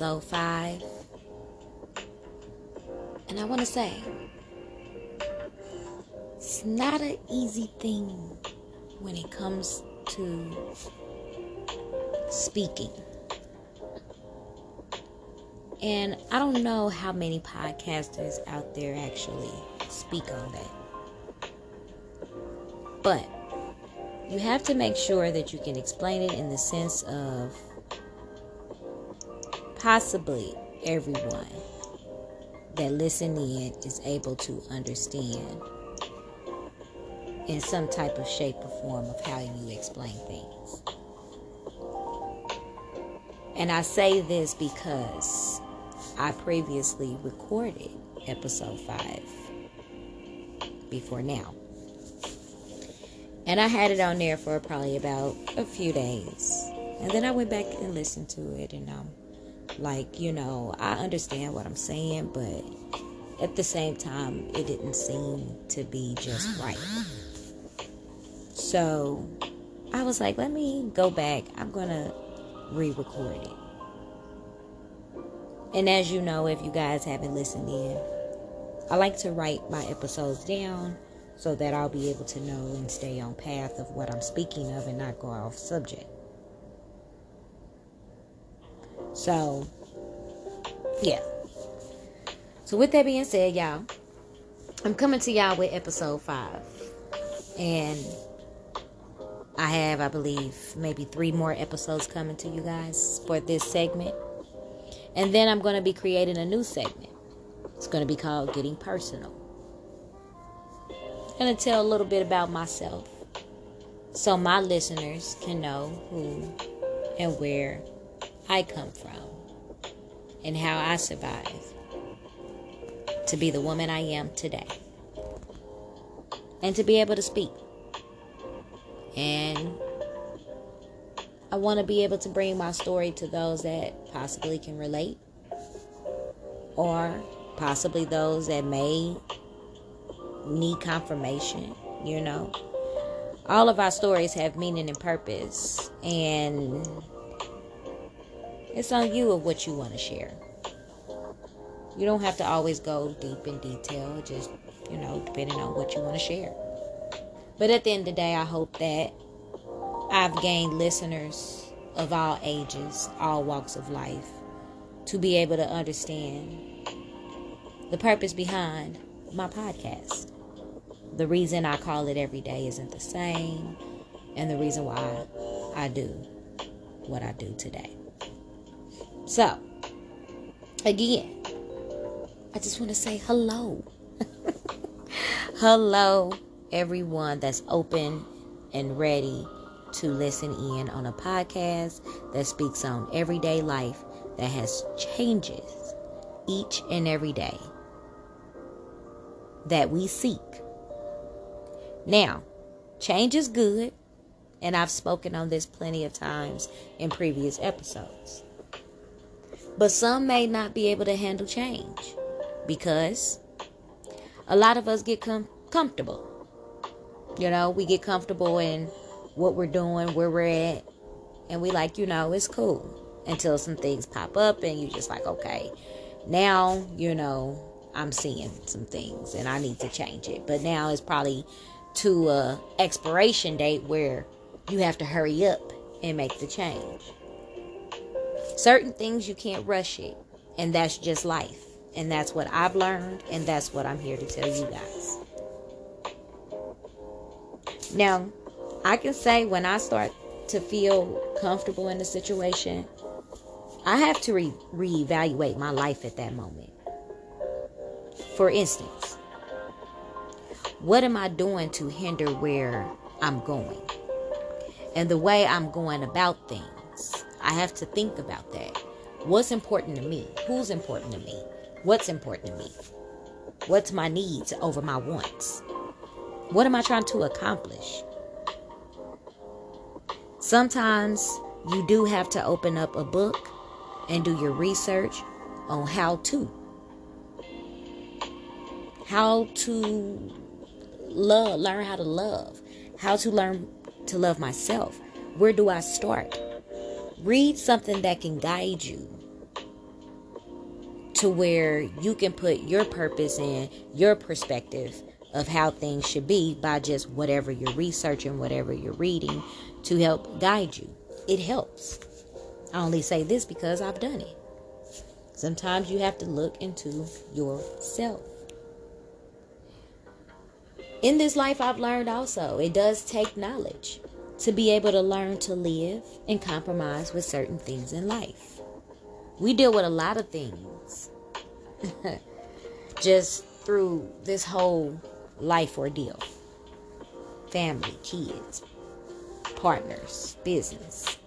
episode five. And I want to say, it's not an easy thing when it comes to speaking. And I don't know how many podcasters out there actually speak on that. But you have to make sure that you can explain it in the sense of possibly everyone that listen in is able to understand in some type of shape or form of how you explain things. And I say this because I previously recorded episode 5 before now. And I had it on there for probably about a few days. And then I went back and listened to it, and I'm like, you know, I understand what I'm saying, but at the same time, it didn't seem to be just right. So I was like, let me go back. I'm going to re record it. And as you know, if you guys haven't listened in, I like to write my episodes down so that I'll be able to know and stay on path of what I'm speaking of and not go off subject. So, yeah. So, with that being said, y'all, I'm coming to y'all with episode five. And I have, I believe, maybe three more episodes coming to you guys for this segment. And then I'm going to be creating a new segment. It's going to be called Getting Personal I'm going to tell a little bit about myself so my listeners can know who and where I come from and how I survived to be the woman I am today and to be able to speak. And I want to be able to bring my story to those that possibly can relate or possibly those that may need confirmation, you know. All of our stories have meaning and purpose, and it's on you of what you want to share. You don't have to always go deep in detail, just, you know, depending on what you want to share. But at the end of the day, I hope that I've gained listeners of all ages, all walks of life, to be able to understand the purpose behind my podcast the reason I call it every day isn't the same, and the reason why I do what I do today. So, again, I just want to say hello. hello, everyone that's open and ready to listen in on a podcast that speaks on everyday life that has changes each and every day that we seek now, change is good, and I've spoken on this plenty of times in previous episodes. But some may not be able to handle change because a lot of us get com- comfortable. You know, we get comfortable in what we're doing, where we're at, and we like, you know, it's cool until some things pop up and you're just like, okay, now, you know, I'm seeing some things and I need to change it. But now it's probably to a expiration date where you have to hurry up and make the change. Certain things you can't rush it, and that's just life. And that's what I've learned, and that's what I'm here to tell you guys. Now, I can say when I start to feel comfortable in the situation, I have to re- reevaluate my life at that moment. For instance, what am I doing to hinder where I'm going? And the way I'm going about things, I have to think about that. What's important to me? Who's important to me? What's important to me? What's my needs over my wants? What am I trying to accomplish? Sometimes you do have to open up a book and do your research on how to. How to love, learn how to love, how to learn to love myself. Where do I start? Read something that can guide you to where you can put your purpose in your perspective of how things should be by just whatever you're researching, whatever you're reading to help guide you. It helps. I only say this because I've done it. Sometimes you have to look into yourself. In this life, I've learned also, it does take knowledge to be able to learn to live and compromise with certain things in life. We deal with a lot of things just through this whole life ordeal family, kids, partners, business,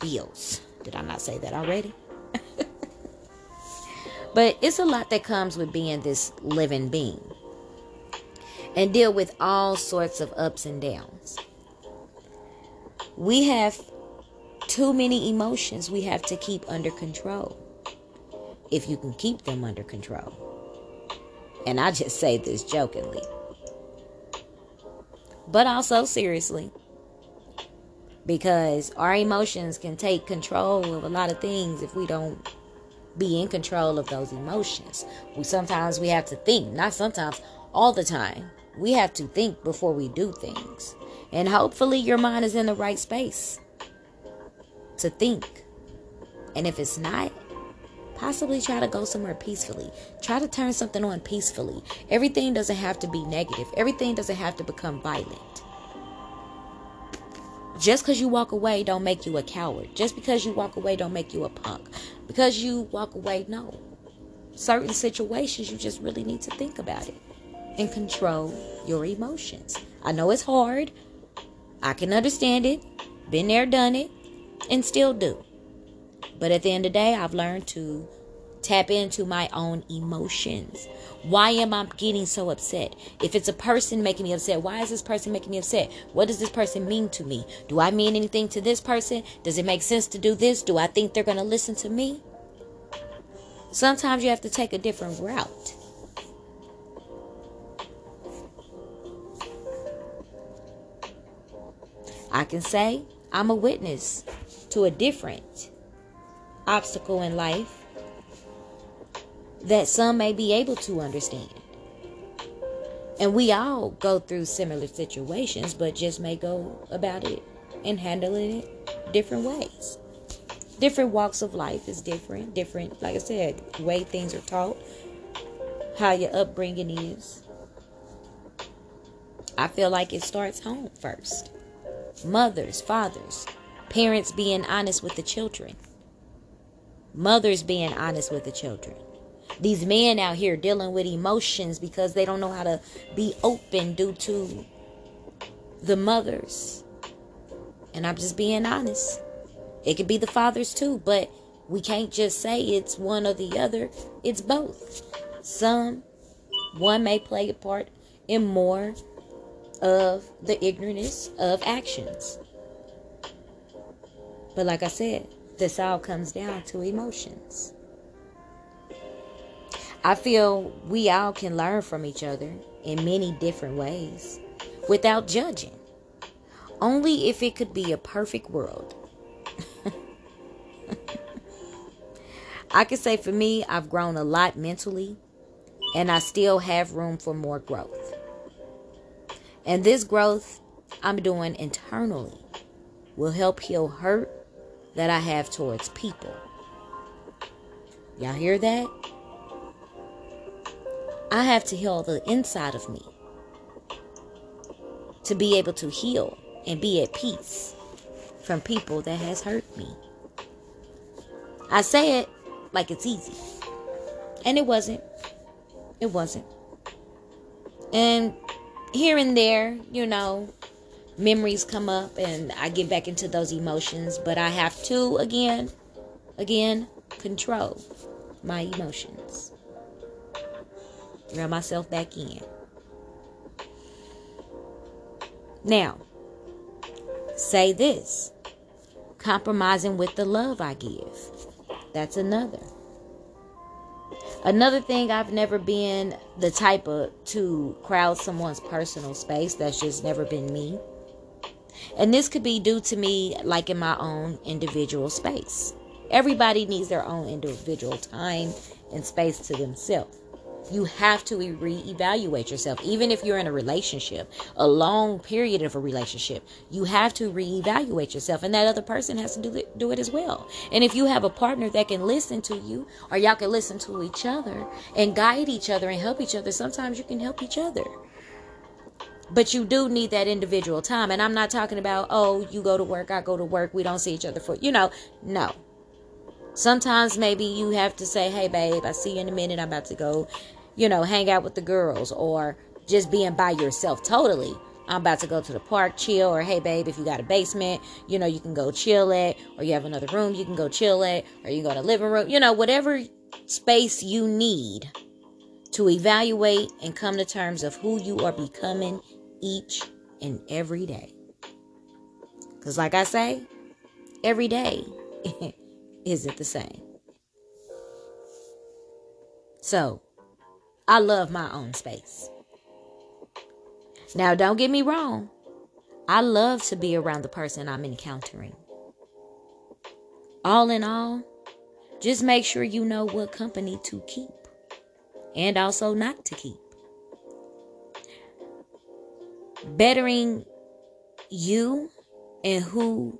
bills. Did I not say that already? but it's a lot that comes with being this living being and deal with all sorts of ups and downs. We have too many emotions we have to keep under control if you can keep them under control. And I just say this jokingly, but also seriously. Because our emotions can take control of a lot of things if we don't be in control of those emotions. We sometimes we have to think, not sometimes, all the time. We have to think before we do things. And hopefully your mind is in the right space to think. And if it's not, possibly try to go somewhere peacefully. Try to turn something on peacefully. Everything doesn't have to be negative, everything doesn't have to become violent. Just because you walk away don't make you a coward. Just because you walk away don't make you a punk. Because you walk away, no. Certain situations you just really need to think about it and control your emotions. I know it's hard. I can understand it. Been there, done it, and still do. But at the end of the day, I've learned to tap into my own emotions. Why am I getting so upset? If it's a person making me upset, why is this person making me upset? What does this person mean to me? Do I mean anything to this person? Does it make sense to do this? Do I think they're going to listen to me? Sometimes you have to take a different route. I can say I'm a witness to a different obstacle in life that some may be able to understand. And we all go through similar situations, but just may go about it and handling it different ways. Different walks of life is different. Different, like I said, way things are taught, how your upbringing is. I feel like it starts home first mothers, fathers, parents being honest with the children, mothers being honest with the children. These men out here dealing with emotions because they don't know how to be open due to the mothers. And I'm just being honest. It could be the fathers too, but we can't just say it's one or the other. It's both. Some, one may play a part in more of the ignorance of actions. But like I said, this all comes down to emotions. I feel we all can learn from each other in many different ways without judging. Only if it could be a perfect world. I can say for me, I've grown a lot mentally, and I still have room for more growth. And this growth I'm doing internally will help heal hurt that I have towards people. Y'all hear that? I have to heal the inside of me to be able to heal and be at peace from people that has hurt me. I say it like it's easy. And it wasn't. It wasn't. And here and there, you know, memories come up and I get back into those emotions, but I have to again, again, control my emotions. Reel myself back in. Now, say this compromising with the love I give. That's another. Another thing, I've never been the type of to crowd someone's personal space. That's just never been me. And this could be due to me, like in my own individual space. Everybody needs their own individual time and space to themselves. You have to reevaluate yourself. Even if you're in a relationship, a long period of a relationship, you have to reevaluate yourself. And that other person has to do it, do it as well. And if you have a partner that can listen to you, or y'all can listen to each other and guide each other and help each other, sometimes you can help each other. But you do need that individual time. And I'm not talking about, oh, you go to work, I go to work, we don't see each other for, you know, no. Sometimes maybe you have to say, hey, babe, I see you in a minute. I'm about to go you know, hang out with the girls or just being by yourself totally. I'm about to go to the park, chill, or hey, babe, if you got a basement, you know, you can go chill at, or you have another room you can go chill at, or you go to living room, you know, whatever space you need to evaluate and come to terms of who you are becoming each and every day. Because, like I say, every day isn't the same. So, I love my own space. Now, don't get me wrong. I love to be around the person I'm encountering. All in all, just make sure you know what company to keep and also not to keep. Bettering you and who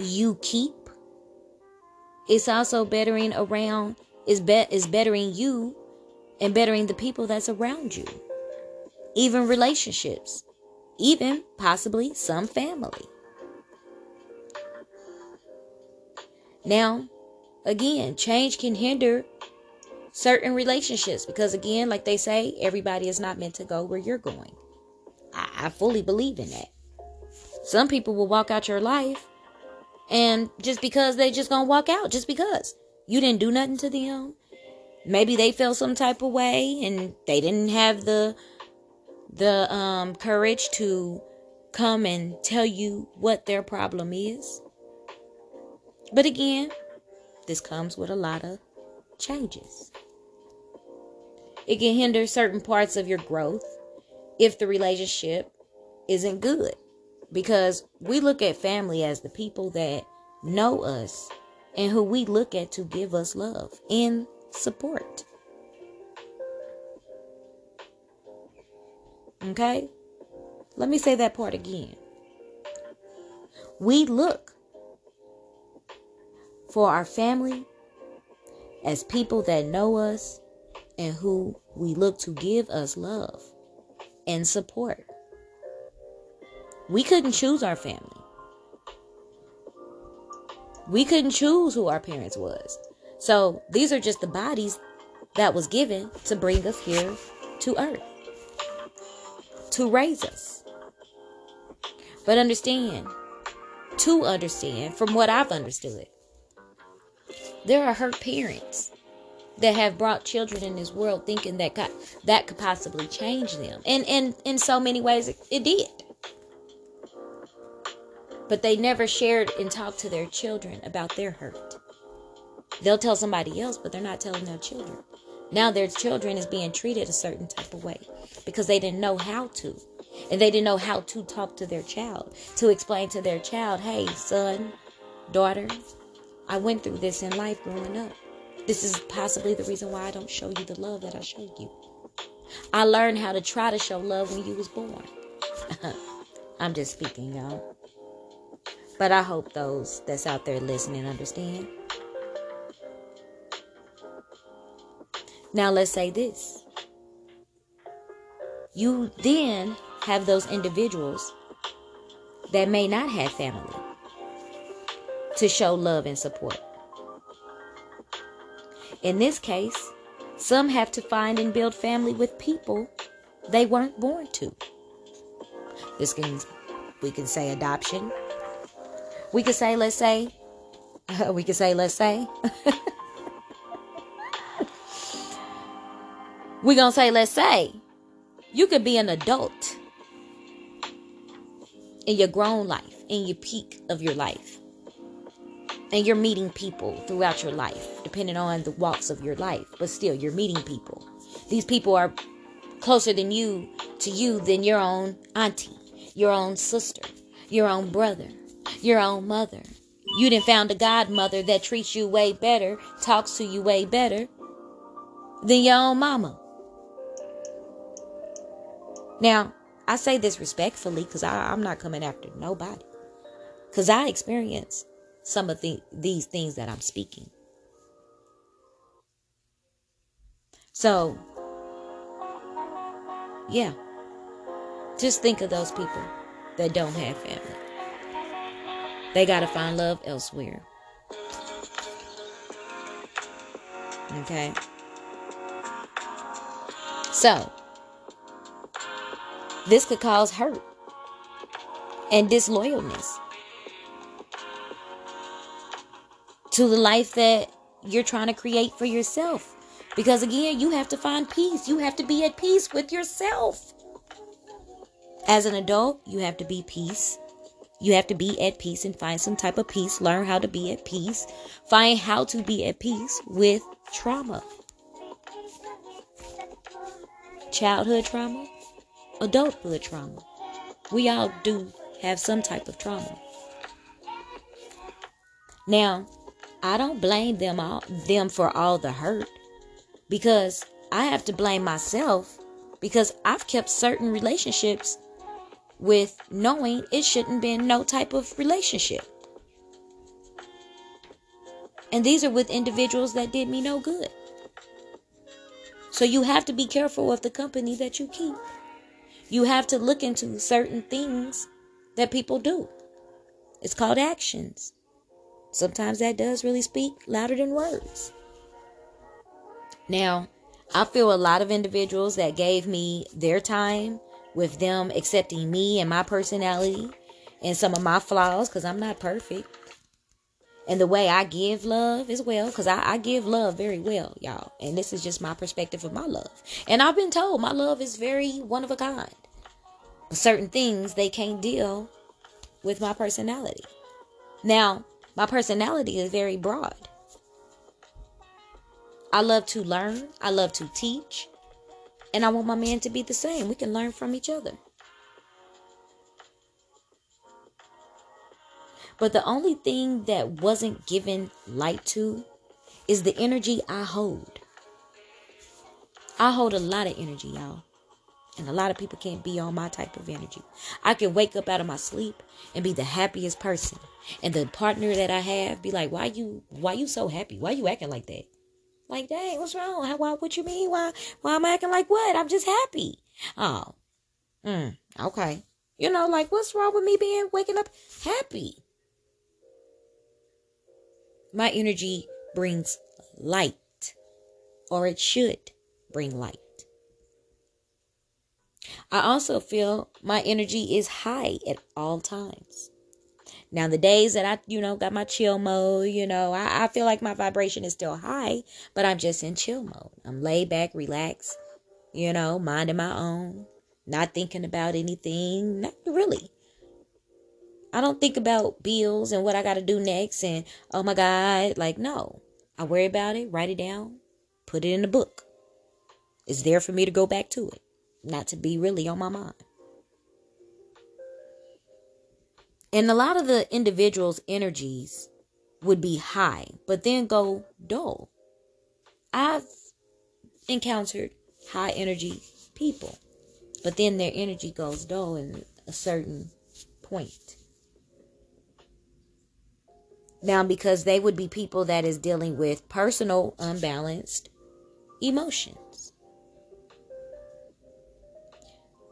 you keep it's also bettering around is bet is bettering you and bettering the people that's around you, even relationships, even possibly some family. Now, again, change can hinder certain relationships because, again, like they say, everybody is not meant to go where you're going. I, I fully believe in that. Some people will walk out your life and just because they just gonna walk out, just because you didn't do nothing to them, maybe they felt some type of way and they didn't have the the um courage to come and tell you what their problem is. But again, this comes with a lot of changes. It can hinder certain parts of your growth if the relationship isn't good. Because we look at family as the people that know us and who we look at to give us love and support. Okay? Let me say that part again. We look for our family as people that know us and who we look to give us love and support. We couldn't choose our family. We couldn't choose who our parents was. So these are just the bodies that was given to bring us here to earth, to raise us. But understand, to understand, from what I've understood, there are hurt parents that have brought children in this world thinking that that could possibly change them. And, and in so many ways, it, it did. But they never shared and talked to their children about their hurt. They'll tell somebody else, but they're not telling their children. Now their children is being treated a certain type of way because they didn't know how to. And they didn't know how to talk to their child, to explain to their child, hey, son, daughter, I went through this in life growing up. This is possibly the reason why I don't show you the love that I showed you. I learned how to try to show love when you was born. I'm just speaking, y'all. But I hope those that's out there listening understand. Now, let's say this. You then have those individuals that may not have family to show love and support. In this case, some have to find and build family with people they weren't born to. This can we can say adoption. We could say let's say. Uh, we could say let's say. We're going to say, let's say, you could be an adult in your grown life, in your peak of your life. and you're meeting people throughout your life, depending on the walks of your life, but still, you're meeting people. These people are closer than you to you than your own auntie, your own sister, your own brother, your own mother. You didn't found a godmother that treats you way better, talks to you way better than your own mama. Now, I say this respectfully because I'm not coming after nobody. Because I experience some of the, these things that I'm speaking. So, yeah. Just think of those people that don't have family. They got to find love elsewhere. Okay? So, this could cause hurt and disloyalness to the life that you're trying to create for yourself. Because again, you have to find peace. You have to be at peace with yourself. As an adult, you have to be peace. You have to be at peace and find some type of peace. Learn how to be at peace. Find how to be at peace with trauma. Childhood trauma, adulthood trauma. We all do have some type of trauma. Now, I don't blame them all them for all the hurt because I have to blame myself because I've kept certain relationships with knowing it shouldn't be no type of relationship. And these are with individuals that did me no good. So you have to be careful of the company that you keep. You have to look into certain things that people do. It's called actions. Sometimes that does really speak louder than words. Now, I feel a lot of individuals that gave me their time with them accepting me and my personality and some of my flaws because I'm not perfect. And the way I give love as well, because I, I give love very well, y'all. And this is just my perspective of my love. And I've been told my love is very one of a kind. Certain things they can't deal with my personality. Now, my personality is very broad. I love to learn, I love to teach, and I want my man to be the same. We can learn from each other. But the only thing that wasn't given light to is the energy I hold. I hold a lot of energy, y'all. And a lot of people can't be on my type of energy. I can wake up out of my sleep and be the happiest person. And the partner that I have be like, why you why you so happy? Why you acting like that? Like, dang, what's wrong? How, why, what you mean? Why, why am I acting like what? I'm just happy. Oh, mm, okay. You know, like, what's wrong with me being waking up happy? My energy brings light, or it should bring light. I also feel my energy is high at all times. Now, the days that I, you know, got my chill mode, you know, I, I feel like my vibration is still high, but I'm just in chill mode. I'm laid back, relaxed, you know, minding my own, not thinking about anything, not really. I don't think about bills and what I got to do next and, oh my God, like, no. I worry about it, write it down, put it in a book. It's there for me to go back to it, not to be really on my mind. And a lot of the individuals' energies would be high, but then go dull. I've encountered high energy people, but then their energy goes dull in a certain point. Now, because they would be people that is dealing with personal unbalanced emotions.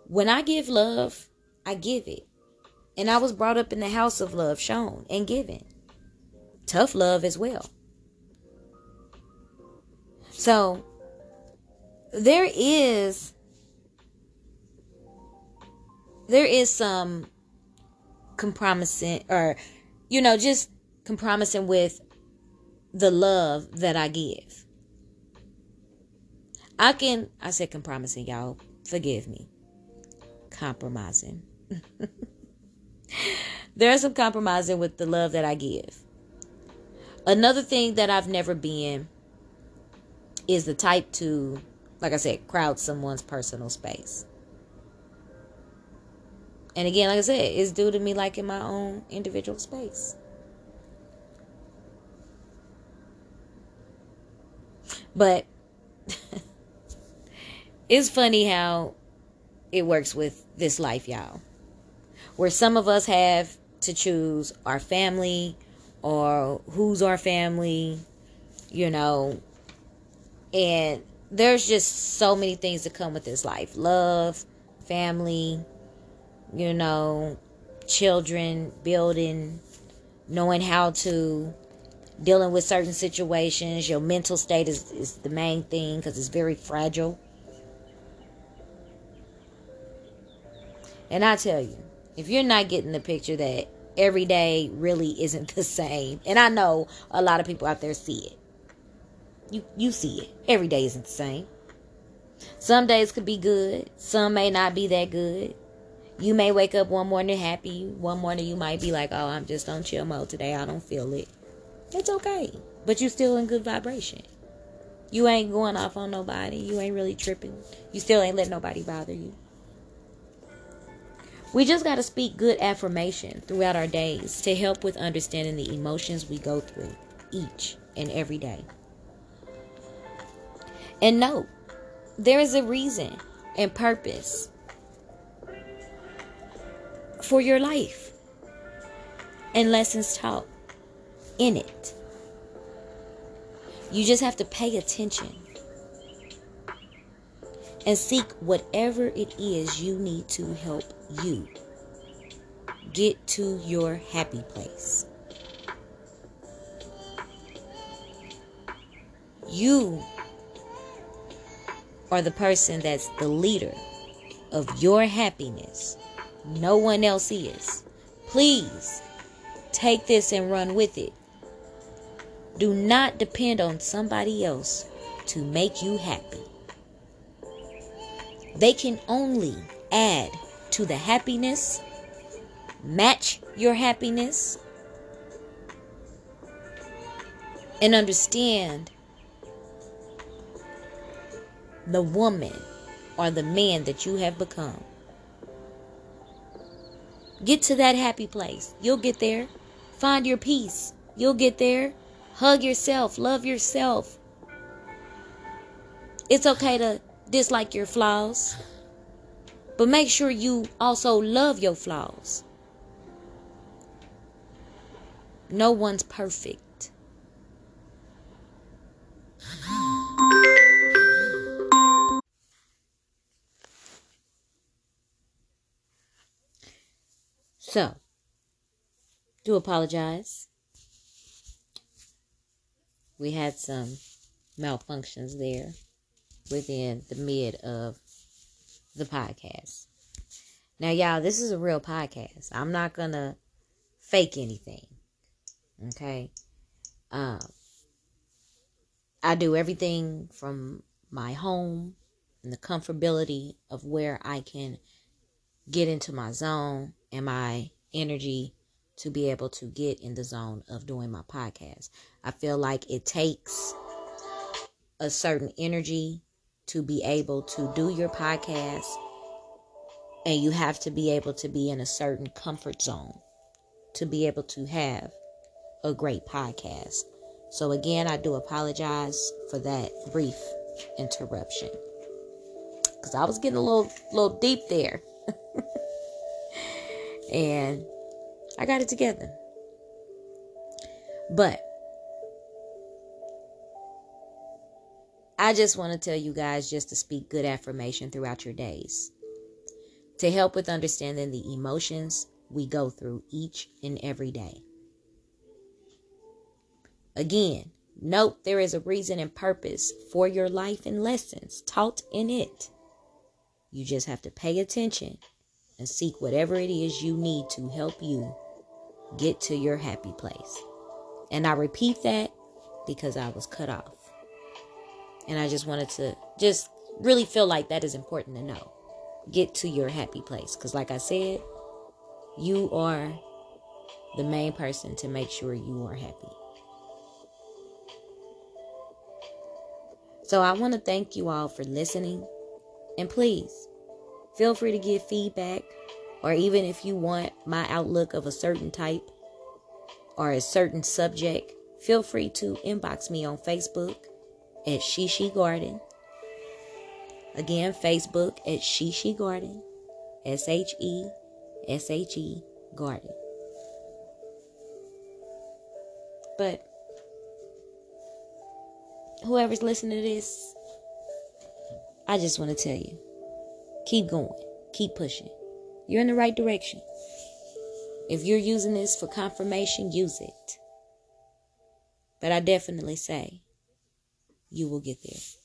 When I give love, I give it. And I was brought up in the house of love shown and given. Tough love as well. So there is there is some compromising or you know just compromising with the love that I give. I can I said compromising y'all forgive me. Compromising. There's some compromising with the love that I give. Another thing that I've never been is the type to, like I said, crowd someone's personal space. And again, like I said, it's due to me liking my own individual space. But it's funny how it works with this life, y'all. Where some of us have to choose our family or who's our family, you know, and there's just so many things that come with this life love, family, you know, children, building, knowing how to dealing with certain situations. Your mental state is, is the main thing because it's very fragile. And I tell you, if you're not getting the picture that every day really isn't the same, and I know a lot of people out there see it. You you see it. Every day isn't the same. Some days could be good, some may not be that good. You may wake up one morning happy, one morning you might be like, "Oh, I'm just on chill mode today. I don't feel it." It's okay. But you're still in good vibration. You ain't going off on nobody. You ain't really tripping. You still ain't letting nobody bother you. We just got to speak good affirmation throughout our days to help with understanding the emotions we go through each and every day. And note, there is a reason and purpose for your life and lessons taught in it. You just have to pay attention and seek whatever it is you need to help you get to your happy place. You are the person that's the leader of your happiness. No one else is. Please take this and run with it. Do not depend on somebody else to make you happy. They can only add to the happiness, match your happiness, and understand the woman or the man that you have become. Get to that happy place. You'll get there. Find your peace. You'll get there. Hug yourself. Love yourself. It's okay to dislike your flaws. But make sure you also love your flaws. No one's perfect. So, do apologize. We had some malfunctions there within the mid of the podcast. Now, y'all, this is a real podcast. I'm not gonna fake anything. Okay. Um, I do everything from my home and the comfortability of where I can get into my zone and my energy to be able to get in the zone of doing my podcast. I feel like it takes a certain energy to be able to do your podcast and you have to be able to be in a certain comfort zone to be able to have a great podcast. So again, I do apologize for that brief interruption. Cuz I was getting a little little deep there. and I got it together. But I just want to tell you guys just to speak good affirmation throughout your days to help with understanding the emotions we go through each and every day. Again, note there is a reason and purpose for your life and lessons taught in it. You just have to pay attention and seek whatever it is you need to help you get to your happy place. And I repeat that because I was cut off. And I just wanted to just really feel like that is important to know. Get to your happy place. Because, like I said, you are the main person to make sure you are happy. So, I want to thank you all for listening. And please feel free to give feedback, or even if you want my outlook of a certain type or a certain subject, feel free to inbox me on Facebook at Sheshe Garden. Again, Facebook at Sheshe Garden. S H E S H E Garden. But whoever's listening to this, I just want to tell you keep going, keep pushing. You're in the right direction. If you're using this for confirmation, use it. But I definitely say you will get there.